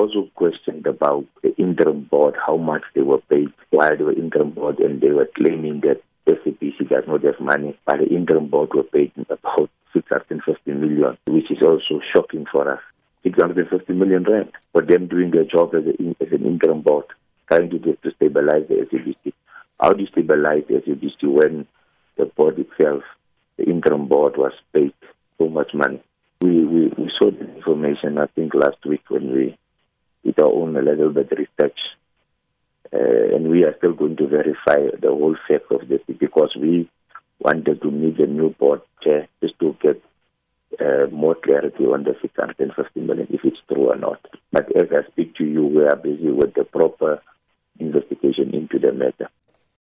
also questioned about the interim board, how much they were paid while they were interim board, and they were claiming that SABC does not have money, but the interim board were paid about 650 million, which is also shocking for us. 650 million rand for them doing their job as, a, as an interim board, trying to to stabilize the SABC. How do you stabilize the SABC when the board itself, the interim board, was paid so much money? We, we, we saw the information, I think, last week when we did our own a little bit research. Uh, and we are still going to verify the whole fact of this because we wanted to meet the new board chair just to get uh, more clarity on the 650 million, if it's true or not. But as I speak to you, we are busy with the proper investigation into the matter.